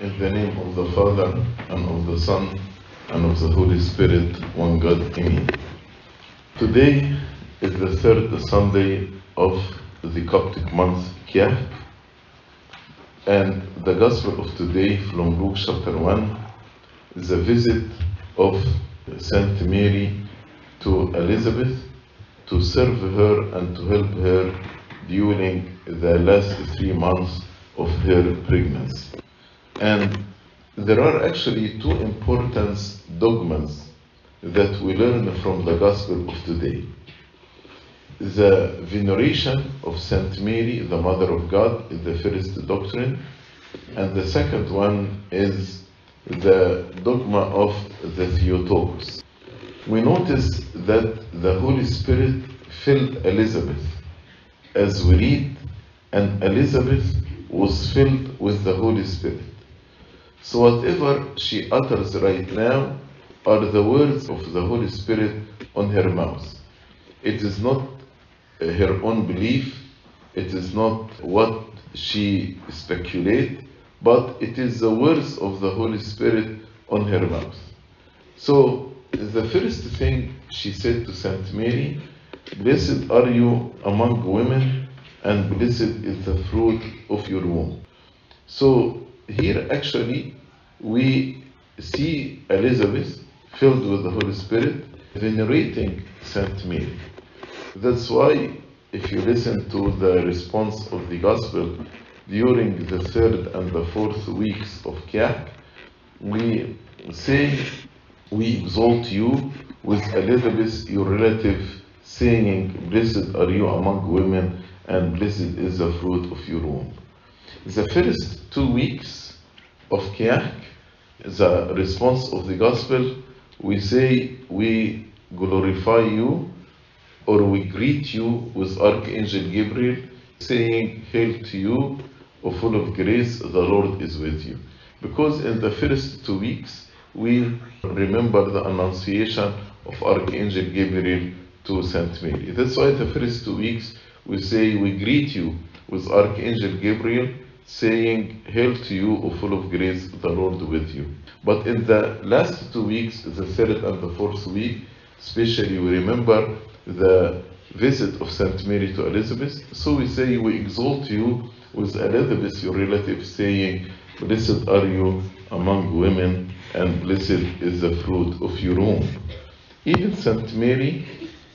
In the name of the Father, and of the Son, and of the Holy Spirit, one God, Amen. Today is the third Sunday of the Coptic month, Kiah, and the Gospel of today from Luke chapter 1 is a visit of Saint Mary to Elizabeth to serve her and to help her during the last three months of her pregnancy. And there are actually two important dogmas that we learn from the Gospel of today. The veneration of Saint Mary, the Mother of God, is the first doctrine, and the second one is the dogma of the Theotokos. We notice that the Holy Spirit filled Elizabeth, as we read, and Elizabeth was filled with the Holy Spirit. So, whatever she utters right now are the words of the Holy Spirit on her mouth. It is not her own belief, it is not what she speculates, but it is the words of the Holy Spirit on her mouth. So, the first thing she said to Saint Mary, Blessed are you among women, and blessed is the fruit of your womb. So, here actually we see Elizabeth filled with the Holy Spirit venerating Saint Mary. That's why, if you listen to the response of the Gospel during the third and the fourth weeks of Kiah, we say, We exalt you with Elizabeth, your relative, saying, Blessed are you among women, and blessed is the fruit of your womb. The first two weeks of Kiah, the response of the Gospel, we say, We glorify you or we greet you with Archangel Gabriel, saying, Hail to you, O full of grace, the Lord is with you. Because in the first two weeks, we remember the annunciation of Archangel Gabriel to Saint Mary. That's why the first two weeks we say, We greet you with Archangel Gabriel, saying, Hail to you, O full of grace, the Lord with you. But in the last two weeks, the third and the fourth week, especially we remember the visit of Saint Mary to Elizabeth. So we say, We exalt you with Elizabeth, your relative, saying, Blessed are you among women, and blessed is the fruit of your womb. Even Saint Mary,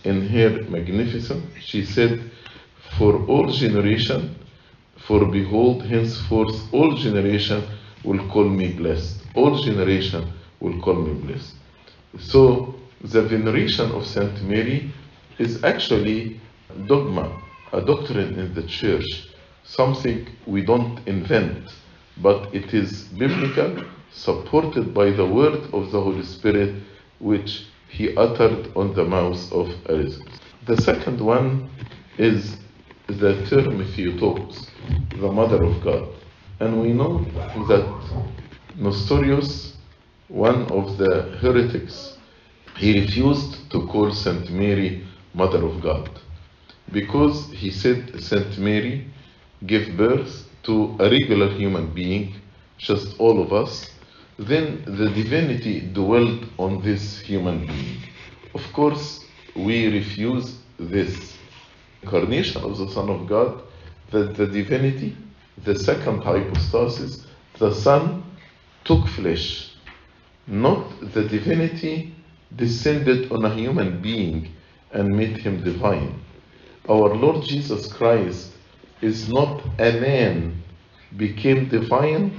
in her magnificence, she said, For all generation, for behold, henceforth all generation will call me blessed. All generation will call me blessed. So the veneration of Saint Mary is actually dogma, a doctrine in the church, something we don't invent, but it is biblical, supported by the word of the Holy Spirit, which he uttered on the mouth of Elizabeth. The second one is the term Theotokos, the Mother of God. And we know that Nestorius, one of the heretics, he refused to call Saint Mary Mother of God because he said Saint Mary gave birth to a regular human being, just all of us, then the divinity dwelled on this human being. Of course, we refuse this incarnation of the Son of God, that the divinity, the second hypostasis, the Son, took flesh. Not the divinity descended on a human being and made him divine. Our Lord Jesus Christ is not a man became divine,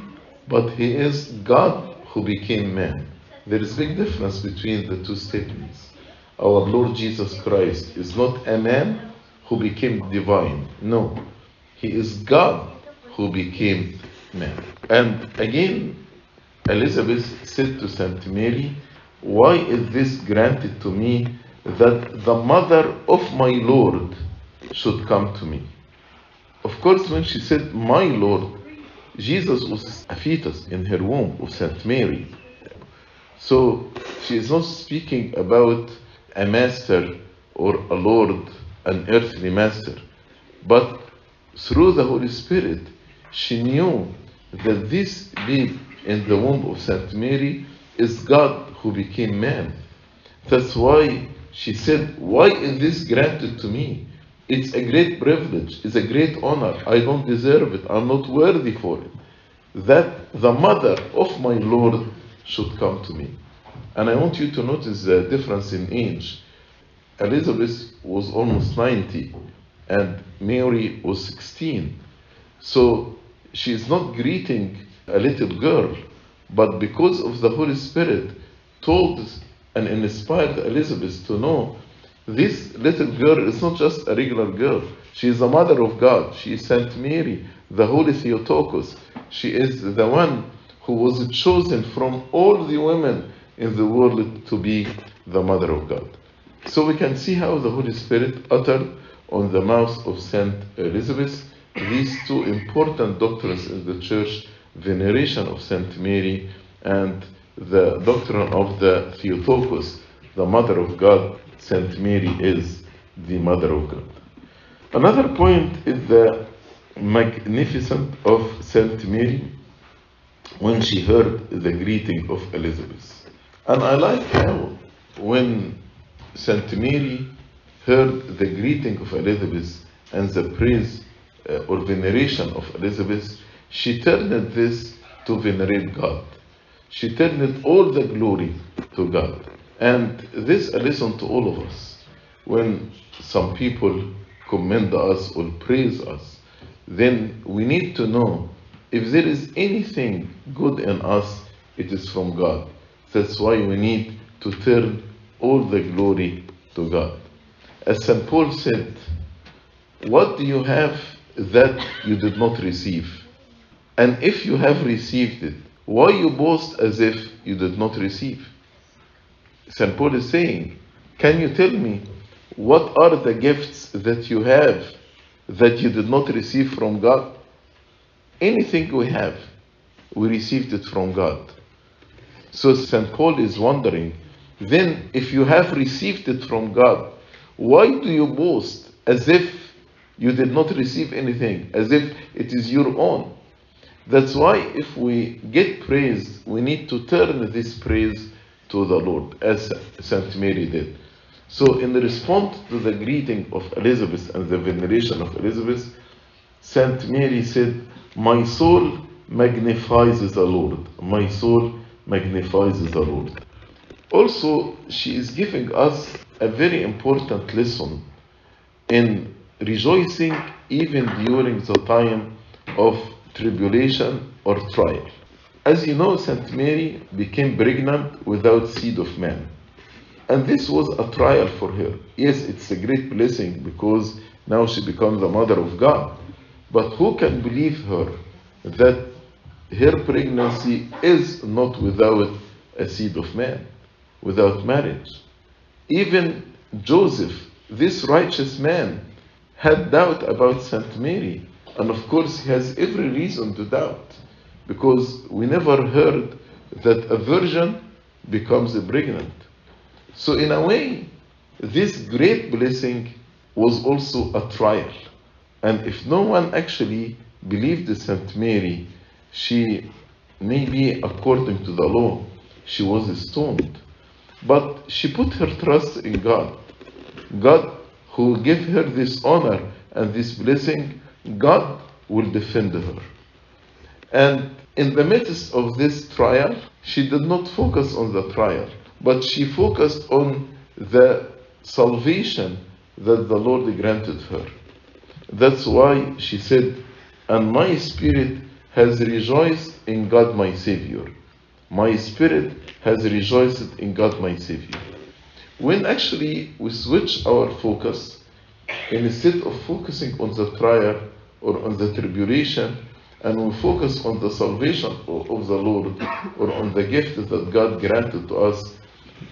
but he is God who became man. There is big difference between the two statements. Our Lord Jesus Christ is not a man who became divine. No, he is God who became man. And again, Elizabeth said to Saint Mary, Why is this granted to me that the mother of my Lord should come to me? Of course, when she said, My Lord, Jesus was a fetus in her womb of Saint Mary. So she is not speaking about a master or a Lord, an earthly master, but through the Holy Spirit, she knew that this babe in the womb of Saint Mary is God who became man. That's why she said, Why is this granted to me? It's a great privilege, it's a great honor. I don't deserve it, I'm not worthy for it. That the mother of my Lord should come to me. And I want you to notice the difference in age. Elizabeth was almost 90 and Mary was 16. So she is not greeting a little girl, but because of the Holy Spirit told and inspired Elizabeth to know this little girl is not just a regular girl. She is the mother of God. She is Saint Mary, the Holy Theotokos. She is the one who was chosen from all the women in the world to be the mother of God. So we can see how the Holy Spirit uttered on the mouth of Saint Elizabeth these two important doctrines in the church veneration of Saint Mary and the doctrine of the Theotokos, the mother of God. Saint Mary is the mother of God. Another point is the magnificence of Saint Mary when she heard the greeting of Elizabeth. And I like how when Saint Mary heard the greeting of Elizabeth and the praise uh, or veneration of Elizabeth, she turned this to venerate God. She turned all the glory to God. And this a lesson to all of us. When some people commend us or praise us, then we need to know if there is anything good in us, it is from God. That's why we need to turn all the glory to God. As St. Paul said, What do you have that you did not receive? And if you have received it, why you boast as if you did not receive? St. Paul is saying, Can you tell me what are the gifts that you have that you did not receive from God? Anything we have, we received it from God. So St. Paul is wondering, then if you have received it from God, why do you boast as if you did not receive anything, as if it is your own? That's why if we get praise, we need to turn this praise to the Lord, as Saint Mary did. So, in response to the greeting of Elizabeth and the veneration of Elizabeth, Saint Mary said, My soul magnifies the Lord. My soul magnifies the Lord. Also, she is giving us a very important lesson in rejoicing even during the time of tribulation or trial. As you know, Saint Mary became pregnant without seed of man. And this was a trial for her. Yes, it's a great blessing because now she becomes the mother of God. But who can believe her that her pregnancy is not without a seed of man, without marriage? Even Joseph, this righteous man, had doubt about Saint Mary. And of course, he has every reason to doubt because we never heard that a virgin becomes pregnant. So, in a way, this great blessing was also a trial. And if no one actually believed Saint Mary, she maybe according to the law, she was stoned. But she put her trust in God. God, who gave her this honor and this blessing, God will defend her. And in the midst of this trial, she did not focus on the trial, but she focused on the salvation that the Lord granted her. That's why she said, And my spirit has rejoiced in God my Savior. My spirit has rejoiced in God my Savior. When actually we switch our focus, instead of focusing on the trial or on the tribulation, and we focus on the salvation of the Lord or on the gift that God granted to us,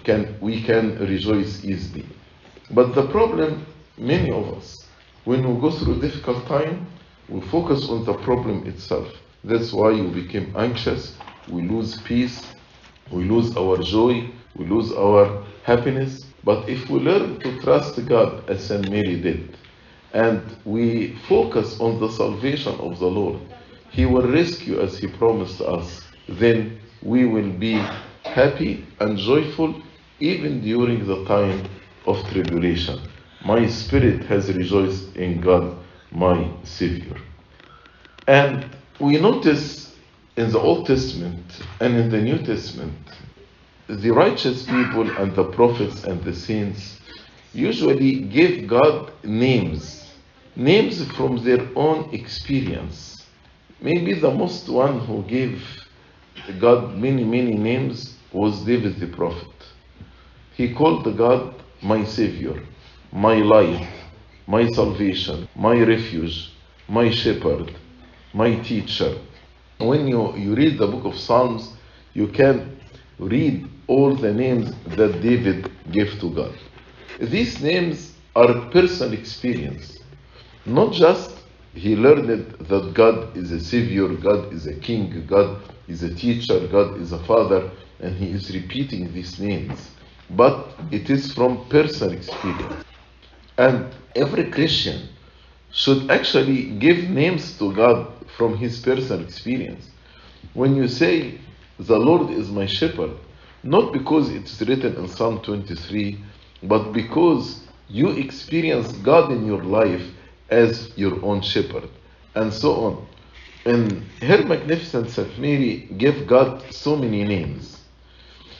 can, we can rejoice easily. But the problem, many of us, when we go through difficult time, we focus on the problem itself. That's why we became anxious, we lose peace, we lose our joy, we lose our happiness. But if we learn to trust God as Saint Mary did, and we focus on the salvation of the Lord, He will rescue as He promised us then we will be happy and joyful even during the time of tribulation. My spirit has rejoiced in God, my Savior. And we notice in the Old Testament and in the New Testament, the righteous people and the prophets and the saints usually give God names, names from their own experience. Maybe the most one who gave God many, many names was David the prophet. He called God my Savior, my life, my salvation, my refuge, my shepherd, my teacher. When you, you read the book of Psalms, you can read all the names that David gave to God. These names are personal experience, not just he learned that God is a Savior, God is a King, God is a teacher, God is a Father, and he is repeating these names. But it is from personal experience. And every Christian should actually give names to God from his personal experience. When you say, The Lord is my shepherd, not because it's written in Psalm 23, but because you experience God in your life as your own shepherd, and so on. And her magnificent Saint Mary gave God so many names.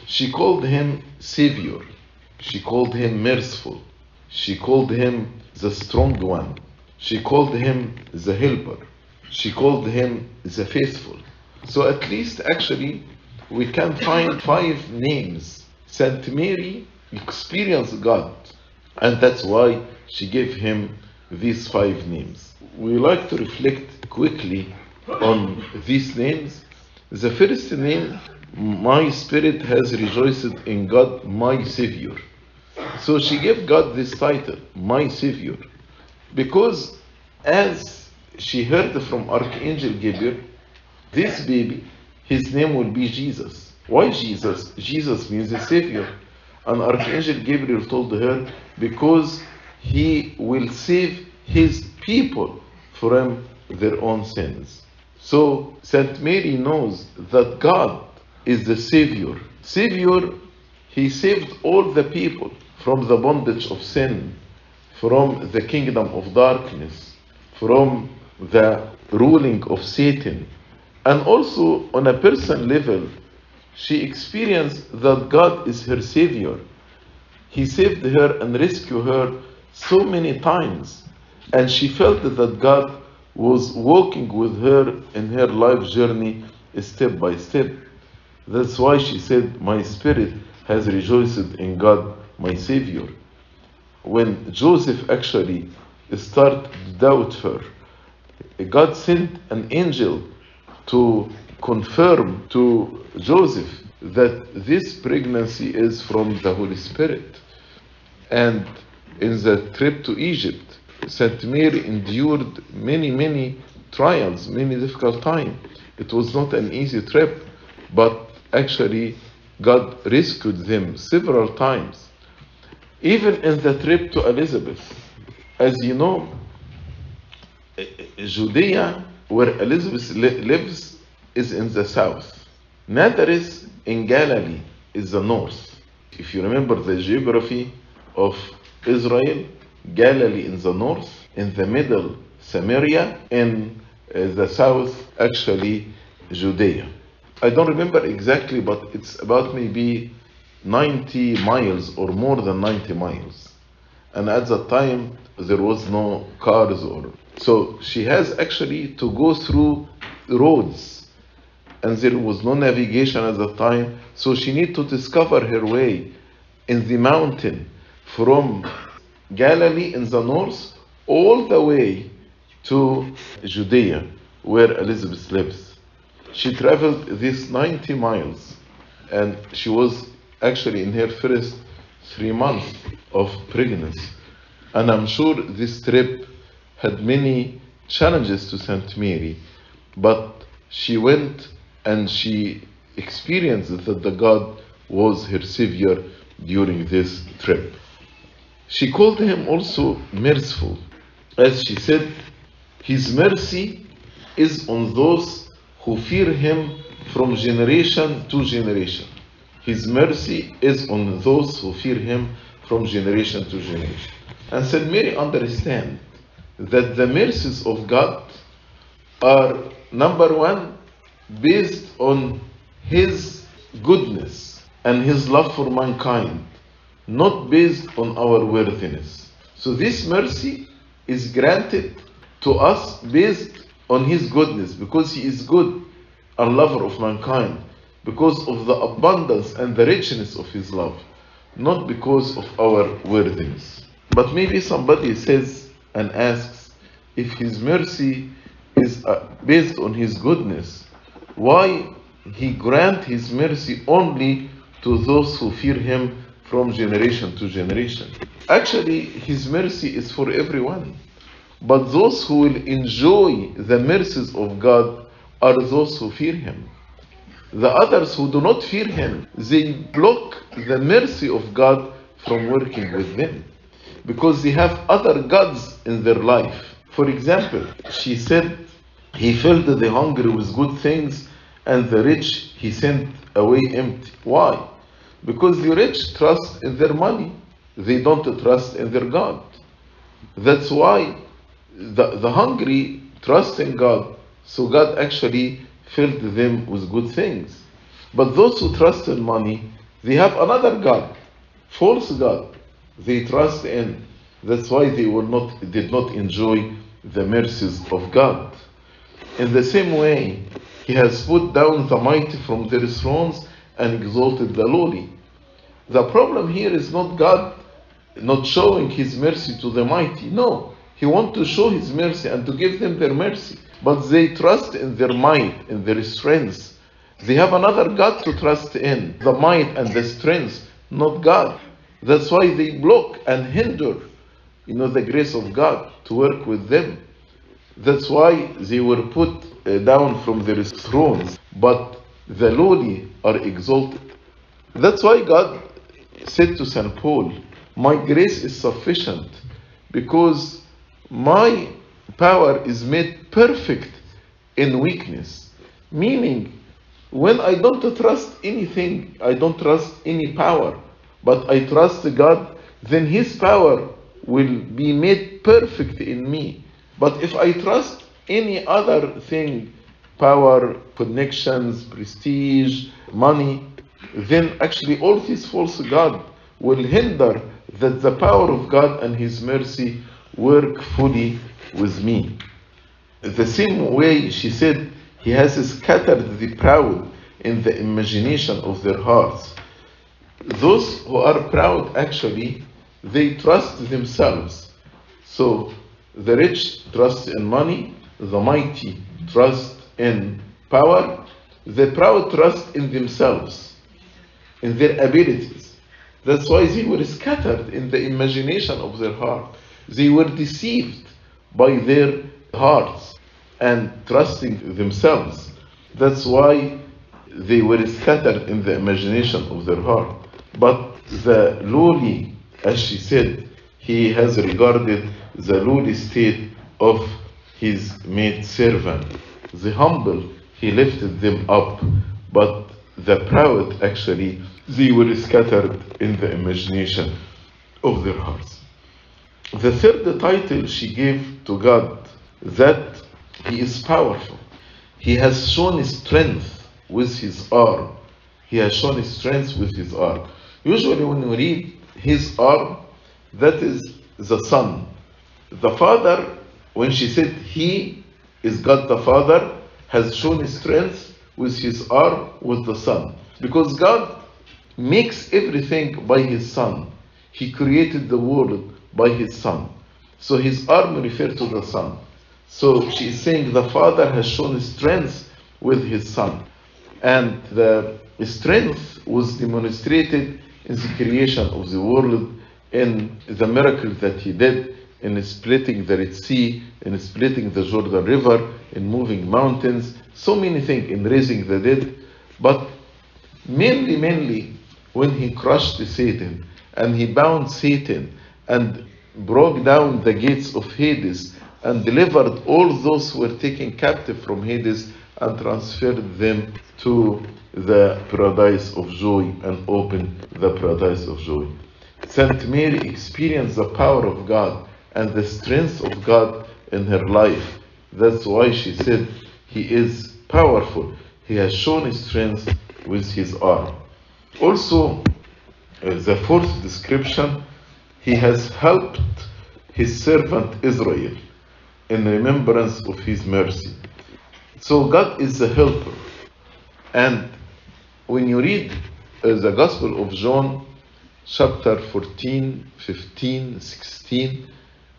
She called him Savior, she called him merciful, she called him the strong one, she called him the helper, she called him the faithful. So at least actually we can find five names. Saint Mary experienced God, and that's why she gave him these five names. We like to reflect quickly on these names. The first name, my spirit has rejoiced in God, my Savior. So she gave God this title, my Savior, because as she heard from Archangel Gabriel, this baby, his name will be Jesus. Why Jesus? Jesus means a Savior. And Archangel Gabriel told her, because he will save his people from their own sins. So Saint Mary knows that God is the Savior. Savior, He saved all the people from the bondage of sin, from the kingdom of darkness, from the ruling of Satan. And also, on a personal level, she experienced that God is her Savior. He saved her and rescued her so many times. And she felt that God was walking with her in her life journey step by step. That's why she said, My spirit has rejoiced in God, my Savior. When Joseph actually started to doubt her, God sent an angel to confirm to Joseph that this pregnancy is from the Holy Spirit. And in the trip to Egypt, Saint Mary endured many, many trials, many difficult times. It was not an easy trip, but actually God rescued them several times. Even in the trip to Elizabeth, as you know, Judea, where Elizabeth lives, is in the south. Nazareth in Galilee is the north. If you remember the geography of Israel, Galilee in the north, in the middle, Samaria, in uh, the south, actually, Judea. I don't remember exactly, but it's about maybe 90 miles or more than 90 miles. And at that time, there was no cars or. So she has actually to go through roads. And there was no navigation at that time. So she need to discover her way in the mountain from Galilee in the north all the way to Judea, where Elizabeth lives. She traveled these 90 miles and she was actually in her first three months of pregnancy. And I'm sure this trip had many challenges to St. Mary, but she went and she experienced that the God was her savior during this trip. She called him also merciful, as she said, His mercy is on those who fear him from generation to generation. His mercy is on those who fear him from generation to generation. And St. Mary understand that the mercies of God are number one based on his goodness and his love for mankind, not based on our worthiness. So this mercy is granted to us based on his goodness because he is good and lover of mankind because of the abundance and the richness of his love, not because of our worthiness. But maybe somebody says and asks if his mercy is uh, based on his goodness, why he grant his mercy only to those who fear him from generation to generation? Actually, his mercy is for everyone. But those who will enjoy the mercies of God are those who fear him. The others who do not fear him, they block the mercy of God from working with them because they have other gods in their life. For example, she said, He filled the hungry with good things, and the rich he sent away empty. Why? Because the rich trust in their money, they don't trust in their God. That's why the, the hungry trust in God, so God actually filled them with good things. But those who trust in money, they have another God, false God. They trust in. That's why they will not did not enjoy the mercies of God. In the same way, He has put down the mighty from their thrones and exalted the lowly. The problem here is not God not showing His mercy to the mighty. No, He wants to show His mercy and to give them their mercy. But they trust in their might, in their strength. They have another God to trust in, the might and the strength, not God. That's why they block and hinder, you know, the grace of God to work with them. That's why they were put uh, down from their thrones, but the lowly are exalted. That's why God said to St. Paul, My grace is sufficient because my power is made perfect in weakness. Meaning, when I don't trust anything, I don't trust any power, but I trust God, then His power will be made perfect in me. But if I trust any other thing, power, connections, prestige, money, then actually all these false God will hinder that the power of God and His mercy work fully with me. The same way she said, He has scattered the proud in the imagination of their hearts. Those who are proud, actually, they trust themselves. So the rich trust in money, the mighty trust in power, the proud trust in themselves, in their abilities. That's why they were scattered in the imagination of their heart. They were deceived by their hearts and trusting themselves. That's why they were scattered in the imagination of their heart. But the lowly, as she said, he has regarded the lowly state of his maid servant. The humble, he lifted them up, but the proud, actually, they were scattered in the imagination of their hearts. The third title she gave to God, that He is powerful. He has shown his strength with His arm. He has shown His strength with His arm. Usually, when we read His arm, that is the Son. The Father, when she said He is God the Father, has shown His strength with His arm with the Son. Because God makes everything by His Son. He created the world by His Son. So His arm refers to the Son. So she is saying the Father has shown strength with His Son. And the strength was demonstrated in the creation of the world, in the miracle that He did in splitting the Red Sea, in splitting the Jordan River, in moving mountains, so many things, in raising the dead. But mainly, mainly, when He crushed Satan and He bound Satan and broke down the gates of Hades and delivered all those who were taken captive from Hades and transferred them to the paradise of joy and opened the paradise of joy. Saint Mary experienced the power of God and the strength of God in her life. That's why she said, He is powerful. He has shown his strength with his arm. Also, uh, the fourth description, he has helped his servant Israel in remembrance of his mercy. So God is the helper. And when you read uh, the Gospel of John, chapter 14, 15, 16,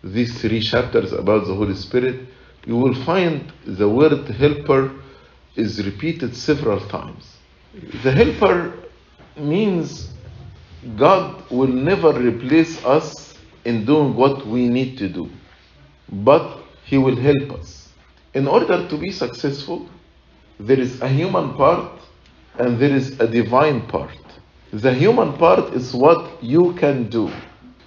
these three chapters about the Holy Spirit, you will find the word helper is repeated several times. The helper means God will never replace us in doing what we need to do, but He will help us. In order to be successful, there is a human part and there is a divine part. The human part is what you can do,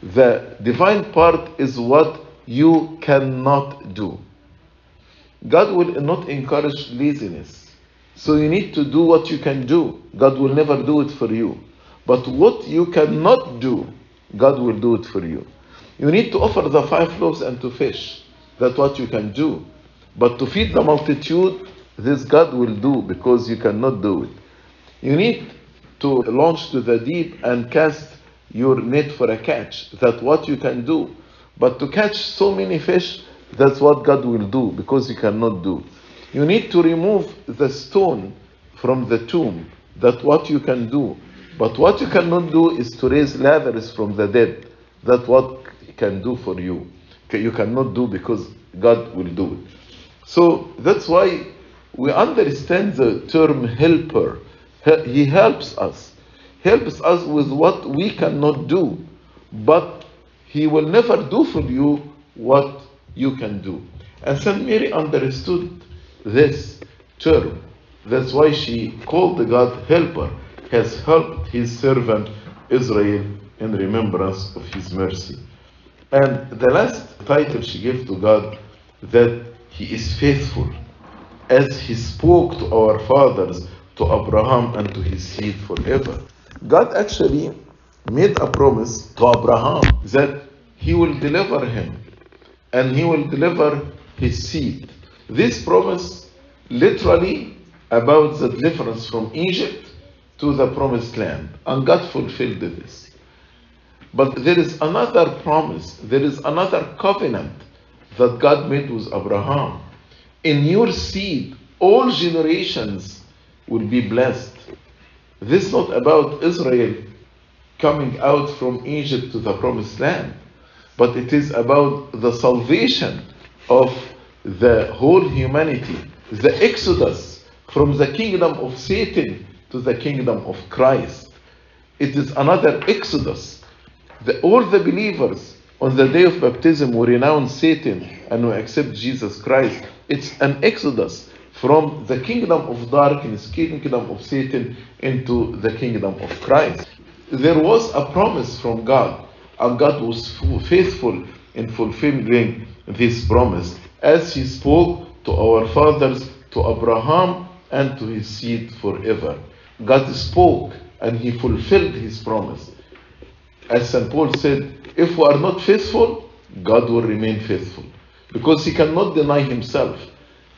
the divine part is what you cannot do. God will not encourage laziness. So you need to do what you can do. God will never do it for you. But what you cannot do, God will do it for you. You need to offer the five loaves and two fish. That's what you can do. But to feed the multitude, this God will do because you cannot do it. You need to launch to the deep and cast your net for a catch. That's what you can do. But to catch so many fish, that's what God will do because you cannot do. You need to remove the stone from the tomb. That's what you can do. But what you cannot do is to raise Lazarus from the dead. That's what He can do for you. You cannot do because God will do it. So that's why we understand the term helper. He helps us. Helps us with what we cannot do. But He will never do for you what you can do. And Saint Mary understood this term. That's why she called God helper, has helped his servant Israel in remembrance of his mercy. And the last title she gave to God that he is faithful, as he spoke to our fathers, to Abraham and to his seed forever. God actually made a promise to Abraham that he will deliver him and he will deliver his seed. This promise literally about the deliverance from Egypt to the promised land, and God fulfilled this. But there is another promise, there is another covenant that God made with Abraham. In your seed, all generations will be blessed. This is not about Israel coming out from Egypt to the promised land but it is about the salvation of the whole humanity, the exodus from the kingdom of Satan to the kingdom of Christ. It is another exodus. The, all the believers on the day of baptism will renounce Satan and will accept Jesus Christ. It's an exodus from the kingdom of darkness, kingdom of Satan, into the kingdom of Christ. There was a promise from God and God was faithful in fulfilling this promise as He spoke to our fathers, to Abraham, and to his seed forever. God spoke and He fulfilled His promise. As St. Paul said, if we are not faithful, God will remain faithful because He cannot deny Himself.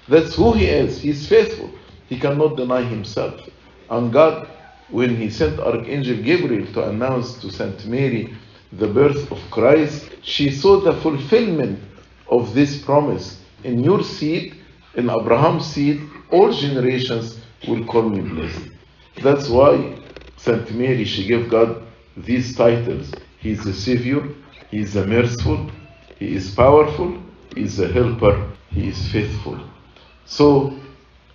That's who He is. He is faithful. He cannot deny Himself. And God, when He sent Archangel Gabriel to announce to St. Mary the birth of Christ, she saw the fulfillment of this promise. In your seed, in Abraham's seed, all generations will call me blessed. That's why Saint Mary, she gave God these titles. He is a Savior, He is a merciful, He is powerful, He is a helper, He is faithful. So,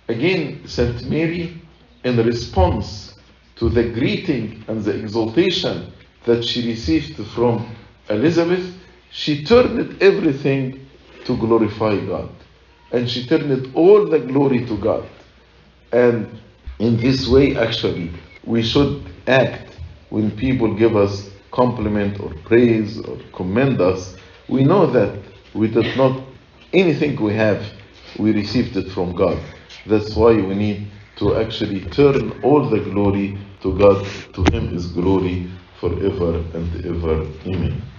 again, Saint Mary, in response to the greeting and the exaltation that she received from Elizabeth, she turned everything to glorify God. And she turned all the glory to God. And in this way, actually, we should act when people give us compliment or praise or commend us. We know that we did not, anything we have, we received it from God. That's why we need to actually turn all the glory to God. To Him is glory forever and ever. Amen.